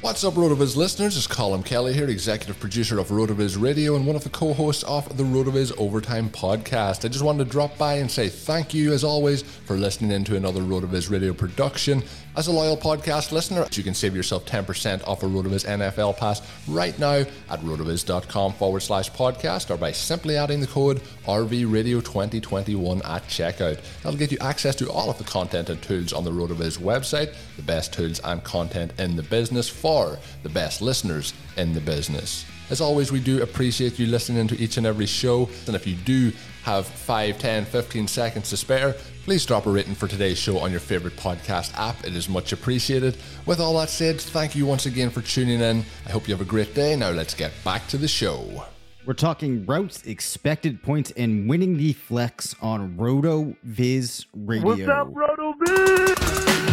What's up, RotoViz listeners? It's Colin Kelly here, executive producer of RotoViz Radio and one of the co hosts of the RotoViz Overtime podcast. I just wanted to drop by and say thank you, as always, for listening in to another RotoViz Radio production. As a loyal podcast listener, you can save yourself 10% off a RotoViz NFL pass right now at rotoviz.com forward slash podcast or by simply adding the code RVRadio2021 at checkout. That'll get you access to all of the content and tools on the RotoViz website, the best tools and content in the business for the best listeners in the business. As always, we do appreciate you listening to each and every show. And if you do have 5, 10, 15 seconds to spare, please drop a rating for today's show on your favorite podcast app. It is much appreciated. With all that said, thank you once again for tuning in. I hope you have a great day. Now let's get back to the show. We're talking routes, expected points, and winning the flex on RotoViz Radio. What's up, Roto Viz?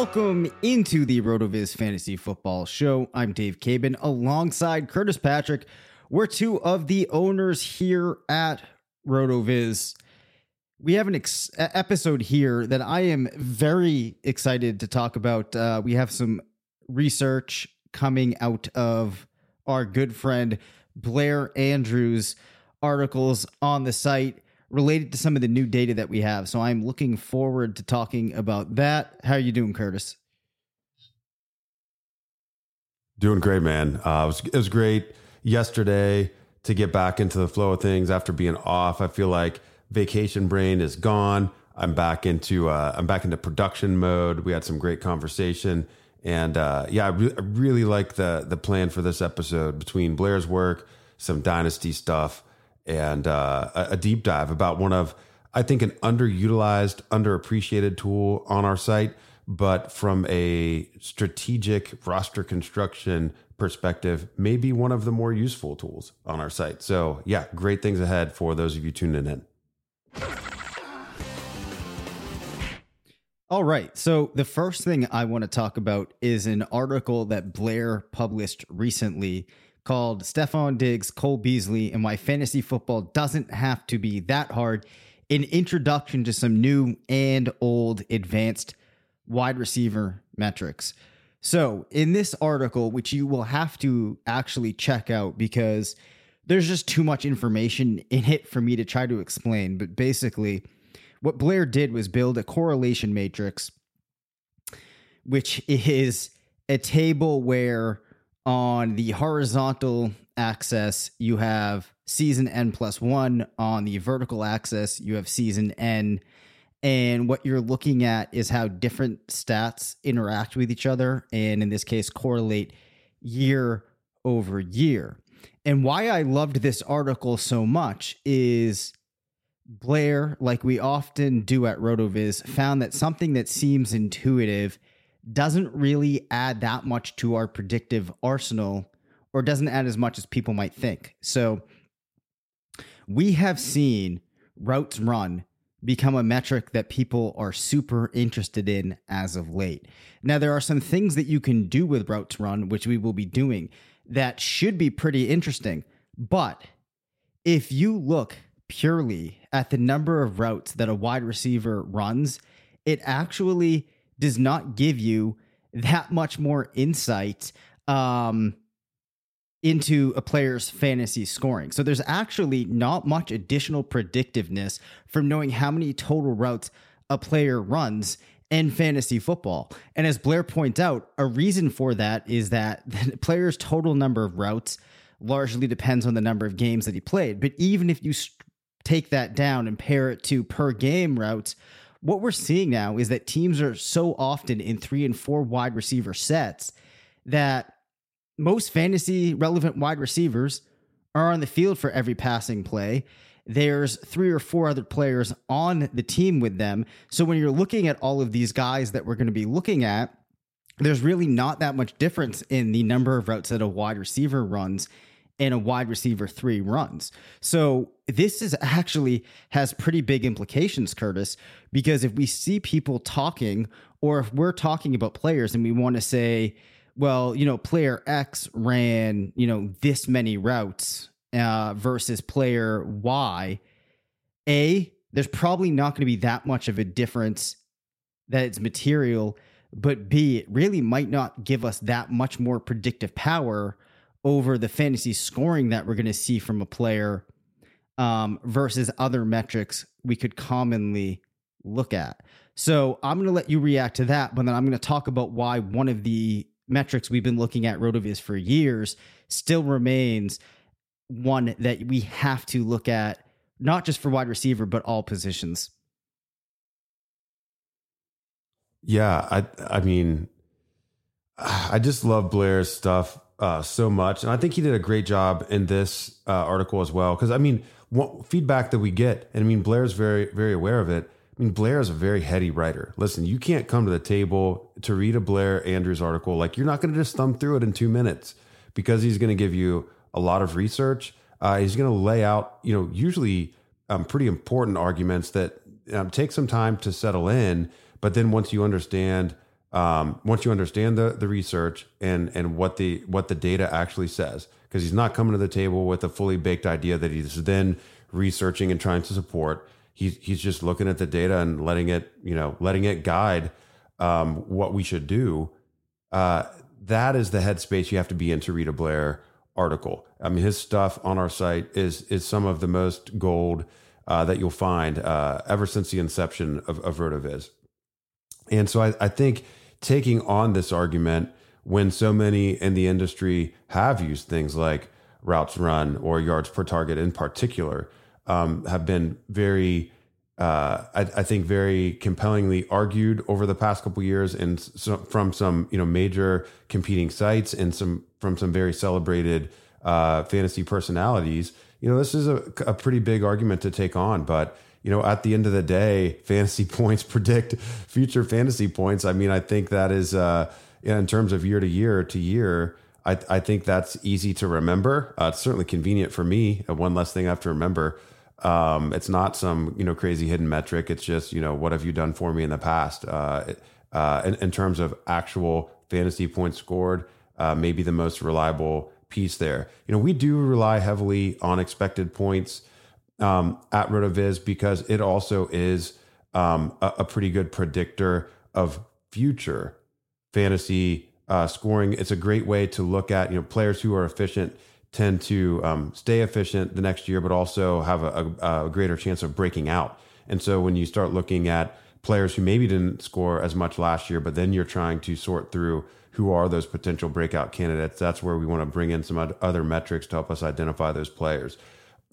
Welcome into the RotoViz Fantasy Football Show. I'm Dave Caban alongside Curtis Patrick. We're two of the owners here at RotoViz. We have an ex- episode here that I am very excited to talk about. Uh, we have some research coming out of our good friend Blair Andrews' articles on the site related to some of the new data that we have. So I'm looking forward to talking about that. How are you doing, Curtis? Doing great, man. Uh, it, was, it was great yesterday to get back into the flow of things after being off. I feel like vacation brain is gone. I'm back into uh, I'm back into production mode. We had some great conversation, and uh, yeah, I, re- I really like the the plan for this episode between Blair's work, some dynasty stuff, and uh, a, deep dive about one of I think an underutilized, underappreciated tool on our site, but from a strategic roster construction perspective, maybe one of the more useful tools on our site. So yeah, great things ahead for those of you tuning in. All right. So, the first thing I want to talk about is an article that Blair published recently called Stefon Diggs, Cole Beasley, and Why Fantasy Football Doesn't Have to Be That Hard An Introduction to Some New and Old Advanced Wide Receiver Metrics. So, in this article, which you will have to actually check out because there's just too much information in it for me to try to explain, but basically, what Blair did was build a correlation matrix, which is a table where on the horizontal axis you have season n plus one, on the vertical axis you have season n. And what you're looking at is how different stats interact with each other, and in this case, correlate year over year. And why I loved this article so much is Blair, like we often do at RotoViz, found that something that seems intuitive doesn't really add that much to our predictive arsenal or doesn't add as much as people might think. So we have seen routes run become a metric that people are super interested in as of late. Now, there are some things that you can do with routes run, which we will be doing, that should be pretty interesting. But if you look purely at the number of routes that a wide receiver runs, it actually does not give you that much more insight um, into a player's fantasy scoring. So there's actually not much additional predictiveness from knowing how many total routes a player runs in fantasy football. And as Blair points out, a reason for that is that the player's total number of routes largely depends on the number of games that he played. But even if you take that down and pair it to per game routes, what we're seeing now is that teams are so often in three and four wide receiver sets that most fantasy relevant wide receivers are on the field for every passing play. There's three or four other players on the team with them. So when you're looking at all of these guys that we're going to be looking at, there's really not that much difference in the number of routes that a wide receiver runs and a wide receiver three runs. So this is actually has pretty big implications, Curtis, because if we see people talking, or if we're talking about players and we want to say, well, you know, player X ran, you know, this many routes uh, versus player Y, A, there's probably not going to be that much of a difference that it's material, but B, it really might not give us that much more predictive power over the fantasy scoring that we're going to see from a player um, versus other metrics we could commonly look at. So I'm going to let you react to that, but then I'm going to talk about why one of the metrics we've been looking at RotoViz for years still remains one that we have to look at, not just for wide receiver, but all positions. Yeah, I I mean, I just love Blair's stuff uh, so much, and I think he did a great job in this uh, article as well. Because I mean, what feedback that we get, and I mean, Blair's very very aware of it. I mean, Blair is a very heady writer. Listen, you can't come to the table to read a Blair Andrews article like you're not going to just thumb through it in two minutes because he's going to give you a lot of research. Uh, he's going to lay out, you know, usually um, pretty important arguments that um, take some time to settle in. But then once you understand um, once you understand the the research and and what the what the data actually says, because he's not coming to the table with a fully baked idea that he's then researching and trying to support. He's he's just looking at the data and letting it you know letting it guide um, what we should do. Uh, that is the headspace you have to be in to read a Blair article. I mean, his stuff on our site is is some of the most gold uh, that you'll find uh, ever since the inception of, of RotoViz. And so I, I think taking on this argument when so many in the industry have used things like routes run or yards per target in particular um, have been very uh, I, I, think very compellingly argued over the past couple years and so, from some you know major competing sites and some from some very celebrated uh, fantasy personalities. You know this is a, a pretty big argument to take on but you know, at the end of the day, fantasy points predict future fantasy points. I mean, I think that is, uh, in terms of year to year to year, I, I think that's easy to remember. Uh, it's certainly convenient for me. Uh, one less thing I have to remember. Um, it's not some you know crazy hidden metric. It's just you know what have you done for me in the past. Uh, uh, in, in, terms of actual fantasy points scored, uh, maybe the most reliable piece there. You know, we do rely heavily on expected points um, at RotoViz because it also is um, a, a, pretty good predictor of future fantasy uh, scoring. It's a great way to look at you know players who are efficient tend to um, stay efficient the next year, but also have a, a, a, greater chance of breaking out. And so when you start looking at players who maybe didn't score as much last year, but then you're trying to sort through who are those potential breakout candidates, that's where we want to bring in some other metrics to help us identify those players.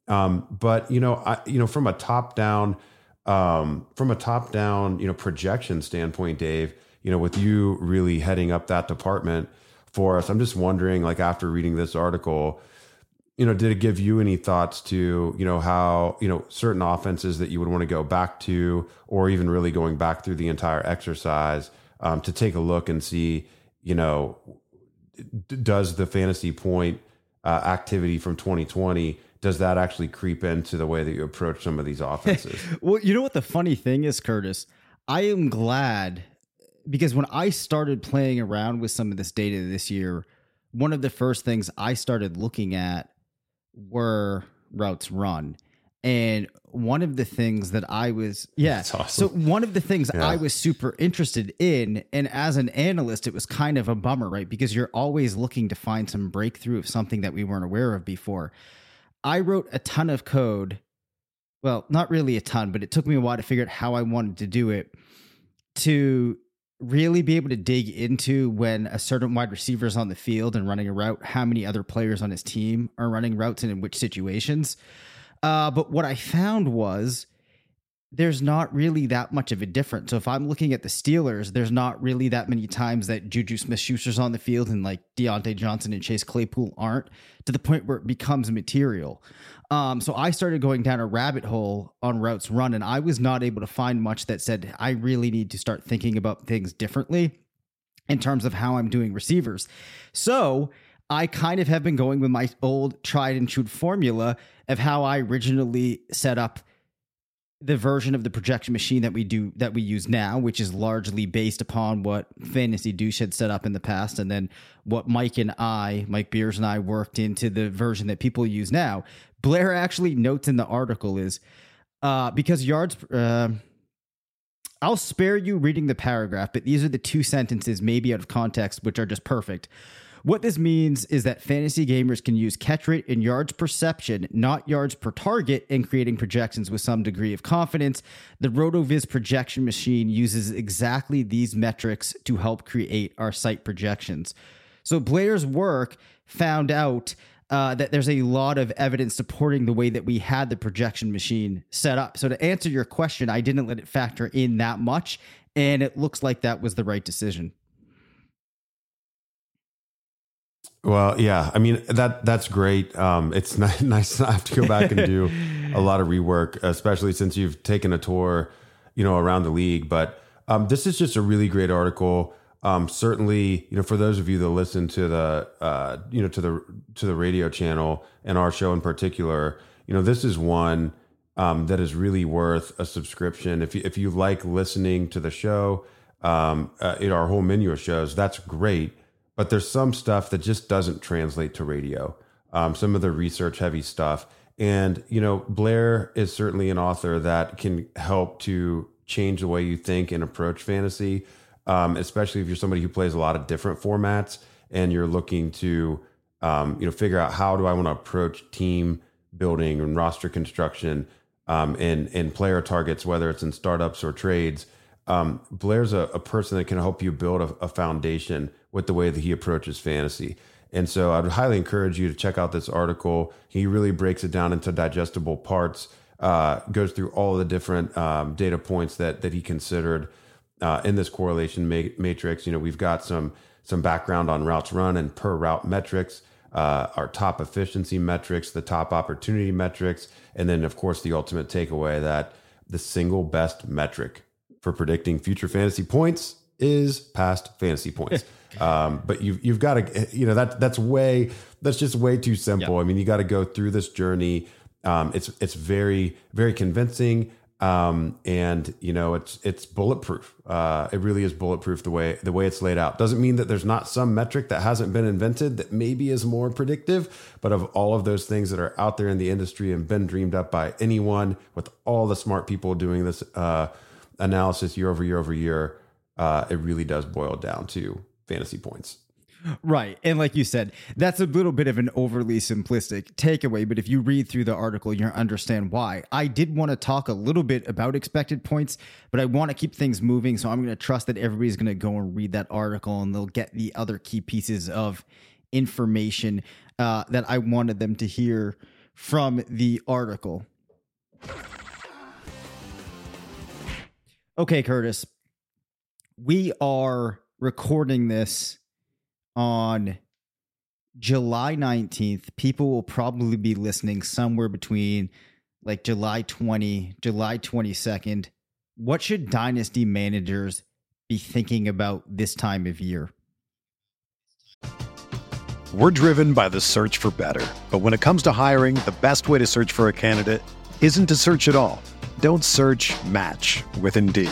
Um, but you know, I, you know, from a top down, um, from a top down, you know, projection standpoint, Dave, you know, with you really heading up that department for us, I'm just wondering, like after reading this article, you know, did it give you any thoughts to, you know, how, you know, certain offenses that you would want to go back to, or even really going back through the entire exercise um, to take a look and see, you know, d- does the fantasy point uh, activity from 2020 does that actually creep into the way that you approach some of these offenses? well, you know what the funny thing is, Curtis? I am glad because when I started playing around with some of this data this year, one of the first things I started looking at were routes run. And one of the things that I was, yeah. Awesome. So one of the things Yeah. I was super interested in, and as an analyst, it was kind of a bummer, right? Because you're always looking to find some breakthrough of something that we weren't aware of before. I wrote a ton of code. Well, not really a ton, but it took me a while to figure out how I wanted to do it to really be able to dig into when a certain wide receiver is on the field and running a route, how many other players on his team are running routes and in which situations. Uh, but what I found was there's not really that much of a difference. So if I'm looking at the Steelers, there's not really that many times that Juju Smith Schuster's on the field and like Diontae Johnson and Chase Claypool aren't to the point where it becomes material. Um, so I started going down a rabbit hole on routes run, and I was not able to find much that said I really need to start thinking about things differently in terms of how I'm doing receivers. So I kind of have been going with my old tried and true formula of how I originally set up the version of the projection machine that we do that we use now, which is largely based upon what Fantasy Douche had set up in the past, and then what Mike and I, Mike Beers and I, worked into the version that people use now. Blair actually notes in the article is uh, because yards. Uh, I'll spare you reading the paragraph, but these are the two sentences, maybe out of context, which are just perfect. What this means is that fantasy gamers can use catch rate and yards per reception, not yards per target, in creating projections with some degree of confidence. The RotoViz projection machine uses exactly these metrics to help create our site projections. So Blair's work found out uh, that there's a lot of evidence supporting the way that we had the projection machine set up. So to answer your question, I didn't let it factor in that much, and it looks like that was the right decision. Well, yeah. I mean that that's great. Um, it's ni- nice to have to go back and do a lot of rework, especially since you've taken a tour, you know, around the league. But um, this is just a really great article. Um, certainly, you know, for those of you that listen to the, uh, you know, to the to the radio channel and our show in particular, you know, this is one um, that is really worth a subscription. If you if you like listening to the show, um, uh, in our whole menu of shows, that's great but there's some stuff that just doesn't translate to radio. Um, some of the research heavy stuff, and you know, Blair is certainly an author that can help to change the way you think and approach fantasy, um, especially if you're somebody who plays a lot of different formats and you're looking to, um, you know, figure out how do I want to approach team building and roster construction um, and and player targets, whether it's in startups or trades. Um, Blair's a, a person that can help you build a, a foundation with the way that he approaches fantasy. And so I would highly encourage you to check out this article. He really breaks it down into digestible parts, uh, goes through all the different um, data points that that he considered uh, in this correlation ma- matrix. You know, we've got some some background on routes run and per route metrics, uh, our top efficiency metrics, the top opportunity metrics, and then of course the ultimate takeaway that the single best metric for predicting future fantasy points is past fantasy points. um, but you've you've got to you know that that's way that's just way too simple. I mean, you got to go through this journey. Um, it's it's very very convincing, um, and you know it's it's bulletproof. Uh, it really is bulletproof the way the way it's laid out. Doesn't mean that there's not some metric that hasn't been invented that maybe is more predictive, but of all of those things that are out there in the industry and been dreamed up by anyone with all the smart people doing this uh, analysis year over year over year, uh, it really does boil down to fantasy points. Right. And like you said, that's a little bit of an overly simplistic takeaway, but if you read through the article, you'll understand why. I did want to talk a little bit about expected points, but I want to keep things moving. So I'm going to trust that everybody's going to go and read that article and they'll get the other key pieces of information uh, that I wanted them to hear from the article. Okay, Curtis. We are recording this on July 19th. People will probably be listening somewhere between like July 20, July 22nd. What should dynasty managers be thinking about this time of year? We're driven by the search for better. But when it comes to hiring, the best way to search for a candidate isn't to search at all. Don't search match with Indeed.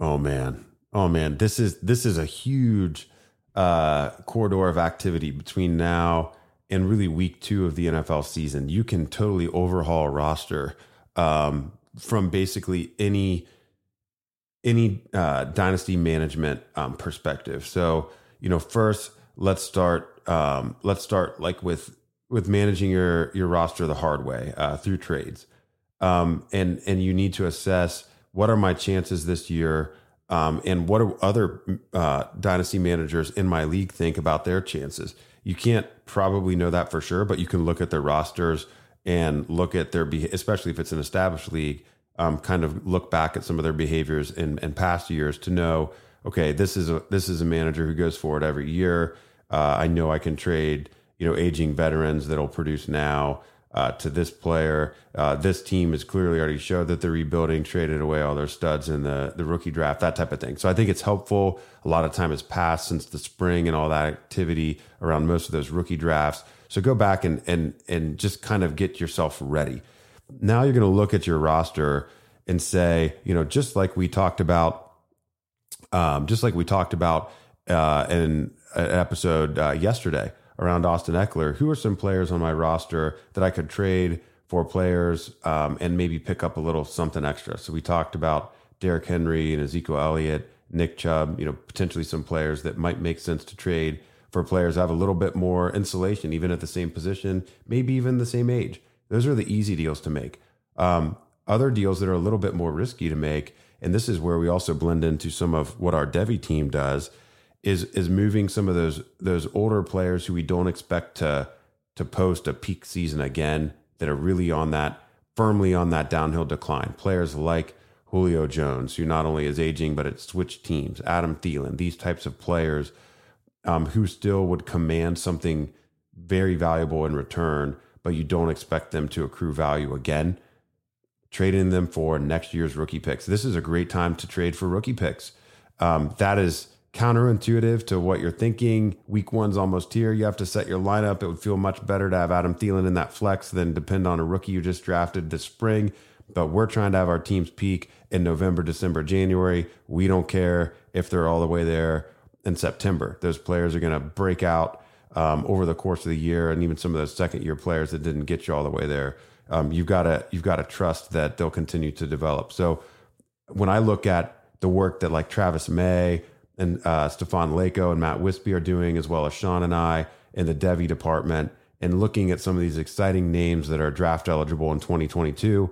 Oh man. Oh man. This is this is a huge uh corridor of activity between now and really week two of the NFL season. You can totally overhaul a roster um from basically any any uh dynasty management um perspective. So, you know, first let's start um let's start like with with managing your your roster the hard way uh through trades. Um and and you need to assess what are my chances this year? Um, and what do other uh, dynasty managers in my league think about their chances? You can't probably know that for sure, but you can look at their rosters and look at their, be- especially if it's an established league, um, kind of look back at some of their behaviors in, in past years to know, okay, this is a this is a manager who goes forward every year. Uh, I know I can trade, you know, aging veterans that'll produce now uh, to this player. Uh, this team has clearly already showed that they're rebuilding, traded away all their studs in the, the rookie draft, that type of thing. So I think it's helpful. A lot of time has passed since the spring and all that activity around most of those rookie drafts. So go back and and and just kind of get yourself ready. Now you're going to look at your roster and say, you know, just like we talked about, um, just like we talked about uh, in an episode uh, yesterday around Austin Ekeler. who are some players on my roster that I could trade for players um, and maybe pick up a little something extra. So we talked about Derrick Henry and Ezekiel Elliott, Nick Chubb, you know, potentially some players that might make sense to trade for players have a little bit more insulation, even at the same position, maybe even the same age. Those are the easy deals to make. Um, other deals that are a little bit more risky to make, and this is where we also blend into some of what our Devy team does, is is moving some of those those older players who we don't expect to to post a peak season again that are really on that firmly on that downhill decline. Players like Julio Jones, who not only is aging but it switched teams, Adam Thielen, these types of players um, who still would command something very valuable in return, but you don't expect them to accrue value again. Trading them for next year's rookie picks. This is a great time to trade for rookie picks. Um, that is counterintuitive to what you're thinking. Week one's almost here. You have to set your lineup. It would feel much better to have Adam Thielen in that flex than depend on a rookie you just drafted this spring. But we're trying to have our teams peak in November, December, January. We don't care if they're all the way there in September. Those players are going to break out um, over the course of the year, and even some of those second year players that didn't get you all the way there. Um, you've got to you've got to trust that they'll continue to develop. So when I look at the work that like Travis May and uh, Stefan Lako and Matt Wispy are doing, as well as Sean and I in the Devy department, and looking at some of these exciting names that are draft eligible in 2022.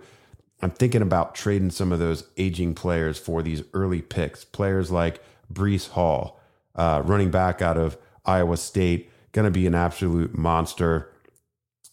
I'm thinking about trading some of those aging players for these early picks. Players like Breece Hall, uh, running back out of Iowa State, going to be an absolute monster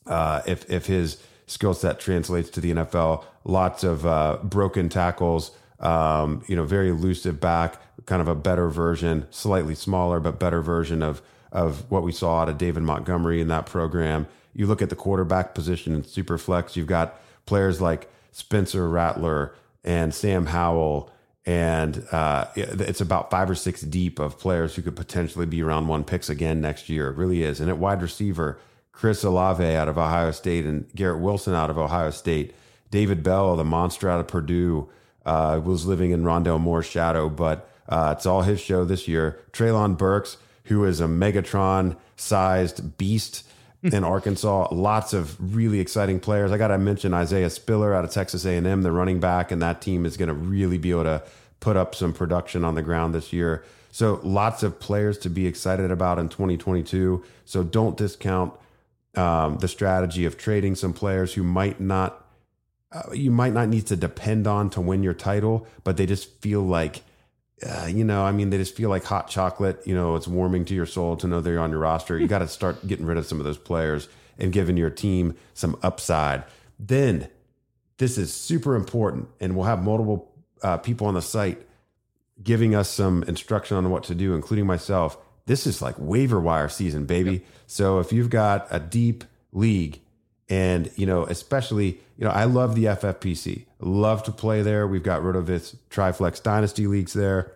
uh, if if his skill set translates to the NFL. Lots of uh, broken tackles, um, you know, very elusive back, kind of a better version, slightly smaller but better version of of what we saw out of David Montgomery in that program. You look at the quarterback position in Superflex, you've got players like Spencer Rattler and Sam Howell and uh, it's about five or six deep of players who could potentially be round one picks again next year. It really is. And at wide receiver, Chris Olave out of Ohio State and Garrett Wilson out of Ohio State. David Bell, the monster out of Purdue, uh, was living in Rondale Moore's shadow, but uh, it's all his show this year. Treylon Burks, who is a Megatron sized beast in Arkansas. Lots of really exciting players. I got to mention Isaiah Spiller out of Texas A&M, the running back, and that team is going to really be able to put up some production on the ground this year. So lots of players to be excited about in 2022. So don't discount um, the strategy of trading some players who might not uh, you might not need to depend on to win your title, but they just feel like uh, you know, I mean, they just feel like hot chocolate. You know, it's warming to your soul to know they're on your roster. You got to start getting rid of some of those players and giving your team some upside. Then, this is super important, and we'll have multiple uh, people on the site giving us some instruction on what to do, including myself. This is like waiver wire season, baby. Yep. So if you've got a deep league, and you know, especially you know, I love the FFPC. Love to play there. We've got its Triflex Dynasty leagues there.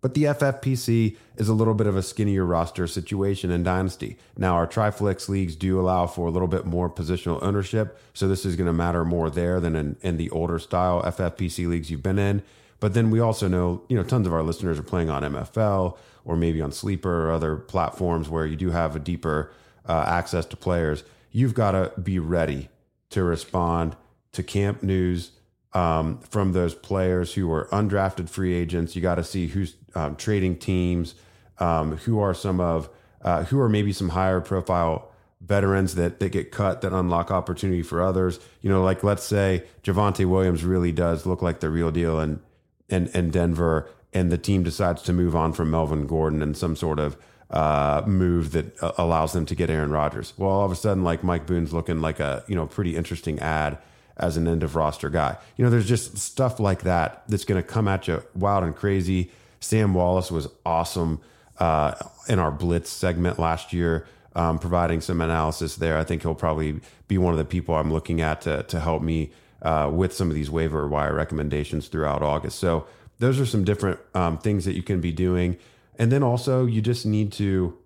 But the FFPC is a little bit of a skinnier roster situation in Dynasty. Now, our Triflex leagues do allow for a little bit more positional ownership. So this is going to matter more there than in, in the older style FFPC leagues you've been in. But then we also know, you know, tons of our listeners are playing on MFL or maybe on Sleeper or other platforms where you do have a deeper uh, access to players. You've got to be ready to respond to camp news um, from those players who are undrafted free agents. You got to see who's um, trading teams, um, who are some of, uh, who are maybe some higher profile veterans that, that get cut that unlock opportunity for others. You know, like let's say Javonte Williams really does look like the real deal in, in, in Denver, and the team decides to move on from Melvin Gordon and some sort of uh, move that uh, allows them to get Aaron Rodgers. Well, all of a sudden, like Mike Boone's looking like a you know pretty interesting ad as an end of roster guy. You know, there's just stuff like that that's going to come at you wild and crazy. Sam Wallace was awesome uh, in our Blitz segment last year, um, providing some analysis there. I think he'll probably be one of the people I'm looking at to to help me uh, with some of these waiver wire recommendations throughout August. So those are some different um, things that you can be doing. And then also, you just need to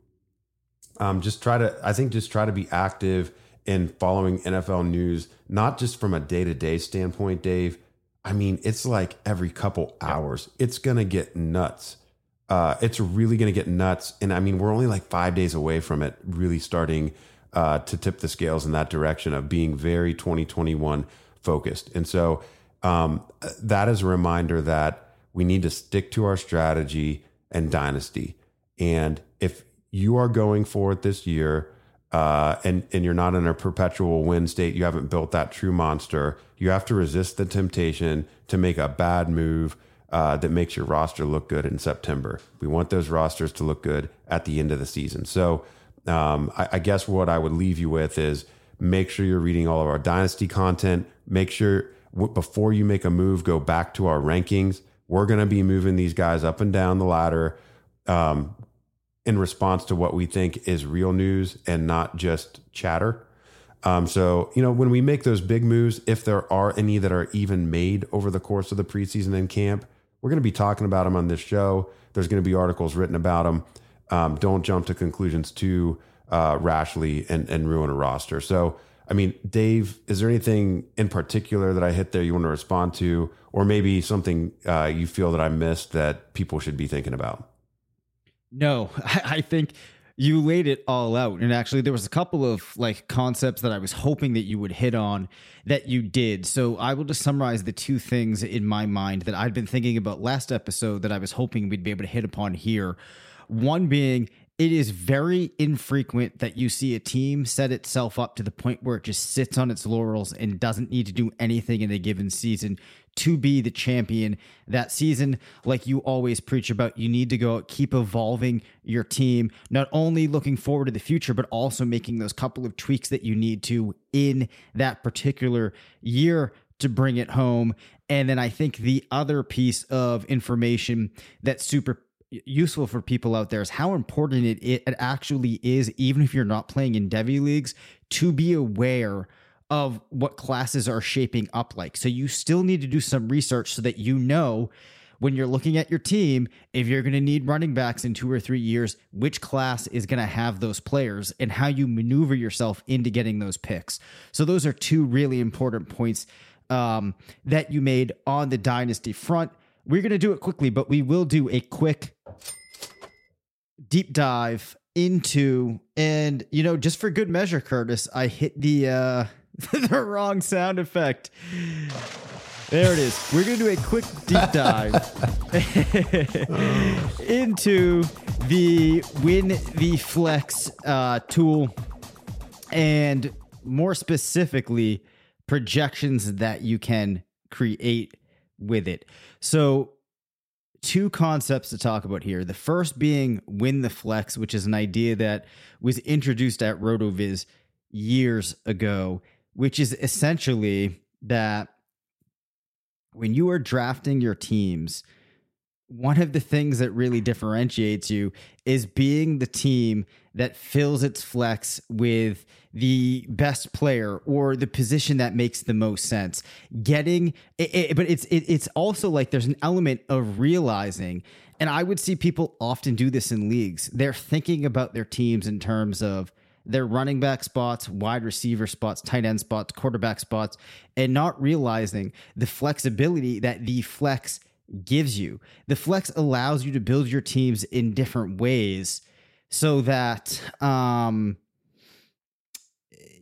um, just try to, I think, just try to be active in following NFL news, not just from a day to day standpoint, Dave. I mean, it's like every couple hours, it's going to get nuts. Uh, it's really going to get nuts. And I mean, we're only like five days away from it really starting uh, to tip the scales in that direction of being very 2021 focused. And so um, that is a reminder that we need to stick to our strategy and dynasty. And if you are going for it this year, uh, and and you're not in a perpetual win state, you haven't built that true monster. You have to resist the temptation to make a bad move uh, that makes your roster look good in September. We want those rosters to look good at the end of the season. So um, I, I guess what I would leave you with is make sure you're reading all of our dynasty content. Make sure before you make a move, go back to our rankings we're going to be moving these guys up and down the ladder um, in response to what we think is real news and not just chatter. Um, so, you know, when we make those big moves, if there are any that are even made over the course of the preseason and camp, we're going to be talking about them on this show. There's going to be articles written about them. Um, don't jump to conclusions too uh, rashly and, and ruin a roster. So, I mean, Dave, is there anything in particular that I hit there you want to respond to, or maybe something uh, you feel that I missed that people should be thinking about? No, I think you laid it all out. And actually, there was a couple of like concepts that I was hoping that you would hit on that you did. So I will just summarize the two things in my mind that I'd been thinking about last episode that I was hoping we'd be able to hit upon here. One being it is very infrequent that you see a team set itself up to the point where it just sits on its laurels and doesn't need to do anything in a given season to be the champion that season. Like you always preach about, you need to go keep evolving your team, not only looking forward to the future, but also making those couple of tweaks that you need to in that particular year to bring it home. And then I think the other piece of information that's super useful for people out there is how important it, it actually is, even if you're not playing in Devy leagues, to be aware of what classes are shaping up like. So you still need to do some research so that you know when you're looking at your team, if you're going to need running backs in two or three years, which class is going to have those players and how you maneuver yourself into getting those picks. So, those are two really important points um, that you made on the dynasty front. We're going to do it quickly, but we will do a quick deep dive into and you know just for good measure curtis i hit the uh the wrong sound effect there it is. We're to do a quick deep dive into the Win the Flex uh, tool and more specifically, projections that you can create with it. So, two concepts to talk about here. The first being Win the Flex, which is an idea that was introduced at RotoViz years ago, which is essentially that when you are drafting your teams, one of the things that really differentiates you is being the team that fills its flex with the best player or the position that makes the most sense. Getting it, it, but it's it, it's also like there's an element of realizing and I would see people often do this in leagues. They're thinking about their teams in terms of their running back spots, wide receiver spots, tight end spots, quarterback spots, and not realizing the flexibility that the flex gives you. The flex allows you to build your teams in different ways so that um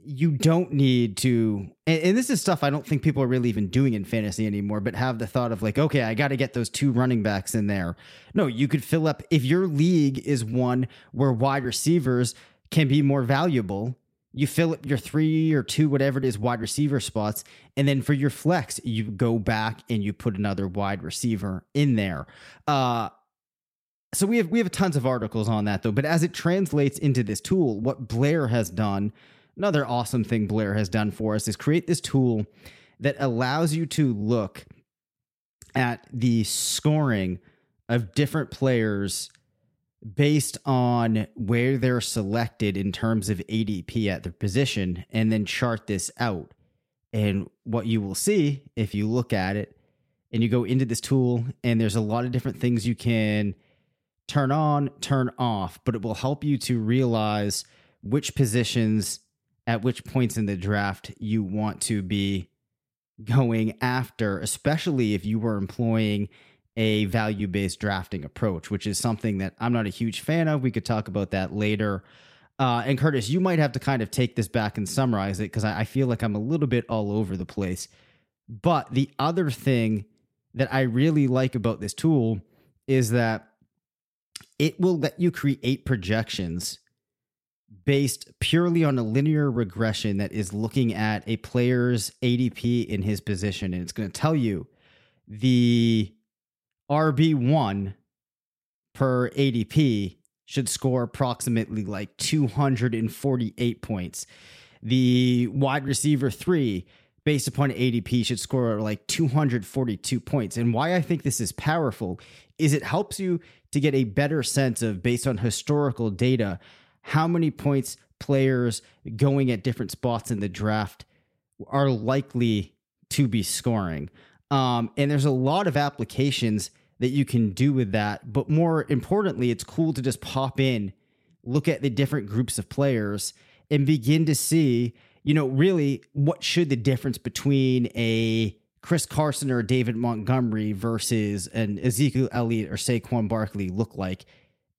you don't need to and, and, this is stuff i don't think people are really even doing in fantasy anymore but have the thought of like okay i got to get those two running backs in there no you could fill up if your league is one where wide receivers can be more valuable. You fill up your three or two, whatever it is, wide receiver spots. And then for your flex, you go back and you put another wide receiver in there. Uh, so we have we have tons of articles on that though. But as it translates into this tool, what Blair has done, another awesome thing Blair has done for us is create this tool that allows you to look at the scoring of different players based on where they're selected in terms of ADP at their position and then chart this out. And what you will see if you look at it and you go into this tool, and there's a lot of different things you can turn on, turn off, but it will help you to realize which positions at which points in the draft you want to be going after, especially if you were employing a value based drafting approach, which is something that I'm not a huge fan of. We could talk about that later. Uh, and Curtis, you might have to kind of take this back and summarize it because I, I feel like I'm a little bit all over the place. But the other thing that I really like about this tool is that it will let you create projections based purely on a linear regression that is looking at a player's ADP in his position. And it's going to tell you the RB1 per ADP should score approximately like 248 points. The wide receiver three, based upon ADP, should score like 242 points. And why I think this is powerful is it helps you to get a better sense of, based on historical data, how many points players going at different spots in the draft are likely to be scoring. Um, and there's a lot of applications that you can do with that. But more importantly, it's cool to just pop in, look at the different groups of players, and begin to see, you know, really what should the difference between a Chris Carson or David Montgomery versus an Ezekiel Elliott or Saquon Barkley look like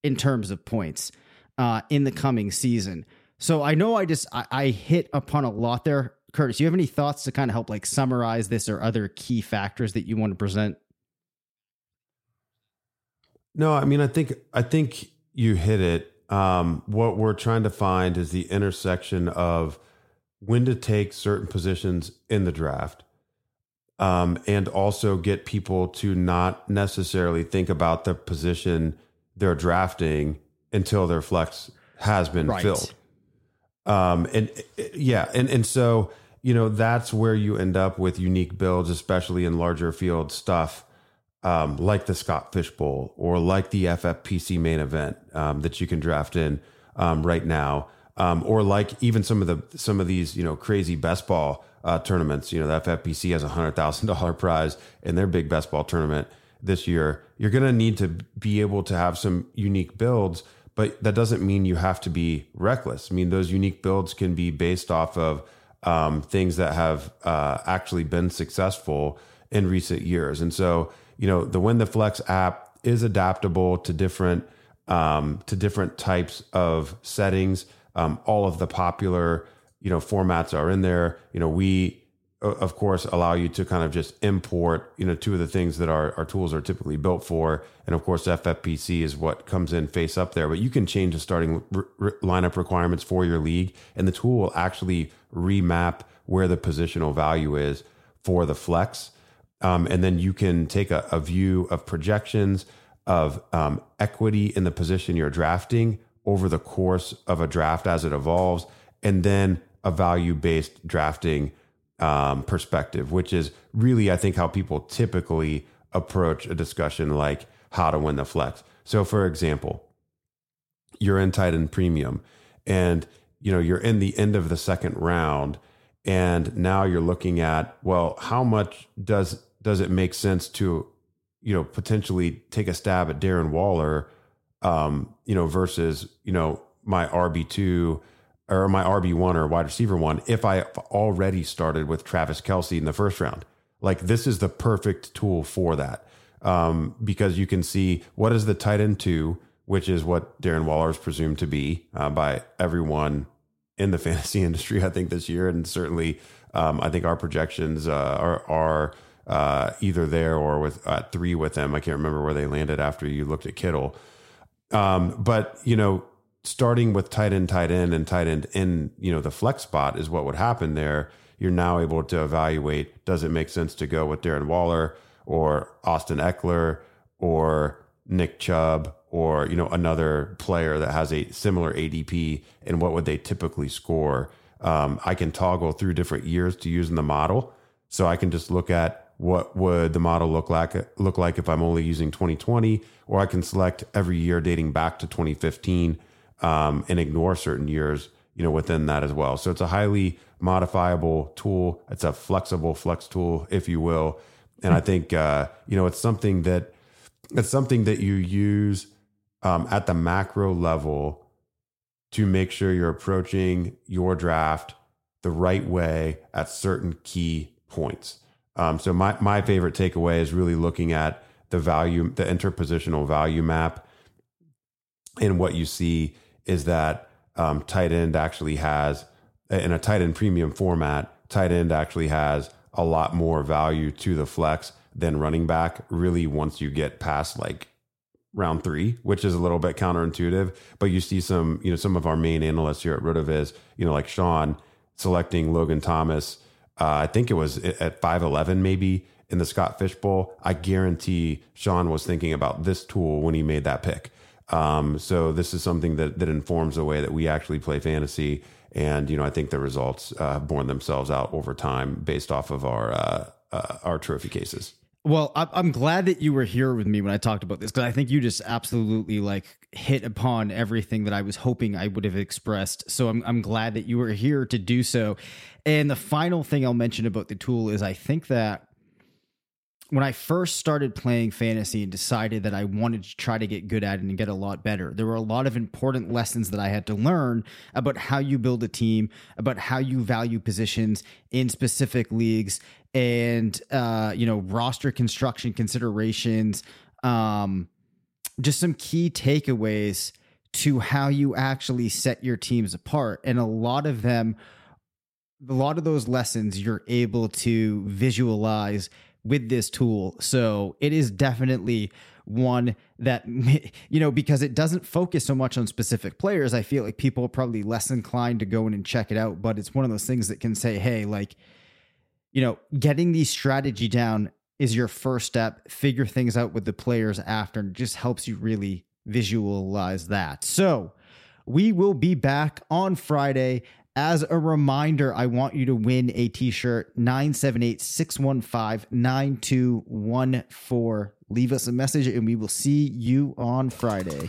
in terms of points uh, in the coming season. So I know I just I, I hit upon a lot there. Curtis, you have any thoughts to kind of help like summarize this or other key factors that you want to present? No, I mean, I think I think you hit it. Um, what we're trying to find is the intersection of when to take certain positions in the draft, um, and also get people to not necessarily think about the position they're drafting until their flex has been right. filled. Um, and yeah, and and so you know that's where you end up with unique builds, especially in larger field stuff um, like the Scott Fishbowl or like the FFPC main event um, that you can draft in um, right now. um, or like even some of the some of these you know crazy best ball uh, tournaments. You know, the FFPC has a hundred thousand dollar prize in their big best ball tournament this year. You're going to need to be able to have some unique builds, but that doesn't mean you have to be reckless. I mean, those unique builds can be based off of um, things that have uh, actually been successful in recent years. And so, you know, the Win the Flex app is adaptable to different um, to different types of settings. Um, all of the popular, you know, formats are in there. You know, we of course allow you to kind of just import you know two of the things that our, our tools are typically built for and of course ffpc is what comes in face up there but you can change the starting r- r- lineup requirements for your league and the tool will actually remap where the positional value is for the flex um, and then you can take a, a view of projections of um, equity in the position you're drafting over the course of a draft as it evolves and then a value based drafting um, perspective, which is really, I think, how people typically approach a discussion like how to win the flex. So, for example, you're in tight end premium and you know you're in the end of the second round and now you're looking at well how much does does it make sense to you know potentially take a stab at Darren Waller um you know versus you know my RB2 or my RB1 or wide receiver one if I already started with Travis Kelce in the first round. Like this is the perfect tool for that um, because you can see what is the tight end two, which is what Darren Waller is presumed to be uh, by everyone in the fantasy industry, I think this year, and certainly um, I think our projections uh, are are uh, either there or with uh, three with them. I can't remember where they landed after you looked at Kittle. Um, but you know, starting with tight end, tight end, and tight end in you know the flex spot is what would happen there. You're now able to evaluate: does it make sense to go with Darren Waller or Austin Ekeler or Nick Chubb or you know another player that has a similar ADP, and what would they typically score? Um, I can toggle through different years to use in the model, so I can just look at what would the model look like look like if I'm only using 2020, or I can select every year dating back to 2015 um, and ignore certain years, you know, within that as well. So it's a highly modifiable tool. It's a flexible flex tool, if you will. And I think uh, you know it's something that it's something that you use um, at the macro level to make sure you're approaching your draft the right way at certain key points. Um, so my my favorite takeaway is really looking at the value, the interpositional value map, and what you see is that um, tight end actually has in a tight end premium format. Tight end actually has a lot more value to the flex than running back. Really, once you get past like round three, which is a little bit counterintuitive, but you see some, you know, some of our main analysts here at Rotoviz, you know, like Sean selecting Logan Thomas. Uh, I think it was at 5'11 maybe in the Scott Fish Bowl. I guarantee Sean was thinking about this tool when he made that pick. Um, so this is something that that informs the way that we actually play fantasy. And you know, I think the results uh, have borne themselves out over time based off of our uh, uh, our trophy cases. Well, I'm glad that you were here with me when I talked about this because I think you just absolutely like hit upon everything that I was hoping I would have expressed. So I'm I'm glad that you were here to do so. And the final thing I'll mention about the tool is I think that when I first started playing fantasy and decided that I wanted to try to get good at it and get a lot better, there were a lot of important lessons that I had to learn about how you build a team, about how you value positions in specific leagues, and uh, you know roster construction considerations. Um, just some key takeaways to how you actually set your teams apart, and a lot of them, a lot of those lessons, you're able to visualize with this tool. So it is definitely one that you know because it doesn't focus so much on specific players i feel like people are probably less inclined to go in and check it out but it's one of those things that can say hey like you know getting the strategy down is your first step figure things out with the players after and just helps you really visualize that so we will be back on friday as a reminder, I want you to win a t shirt 978 615 9214. Leave us a message and we will see you on Friday.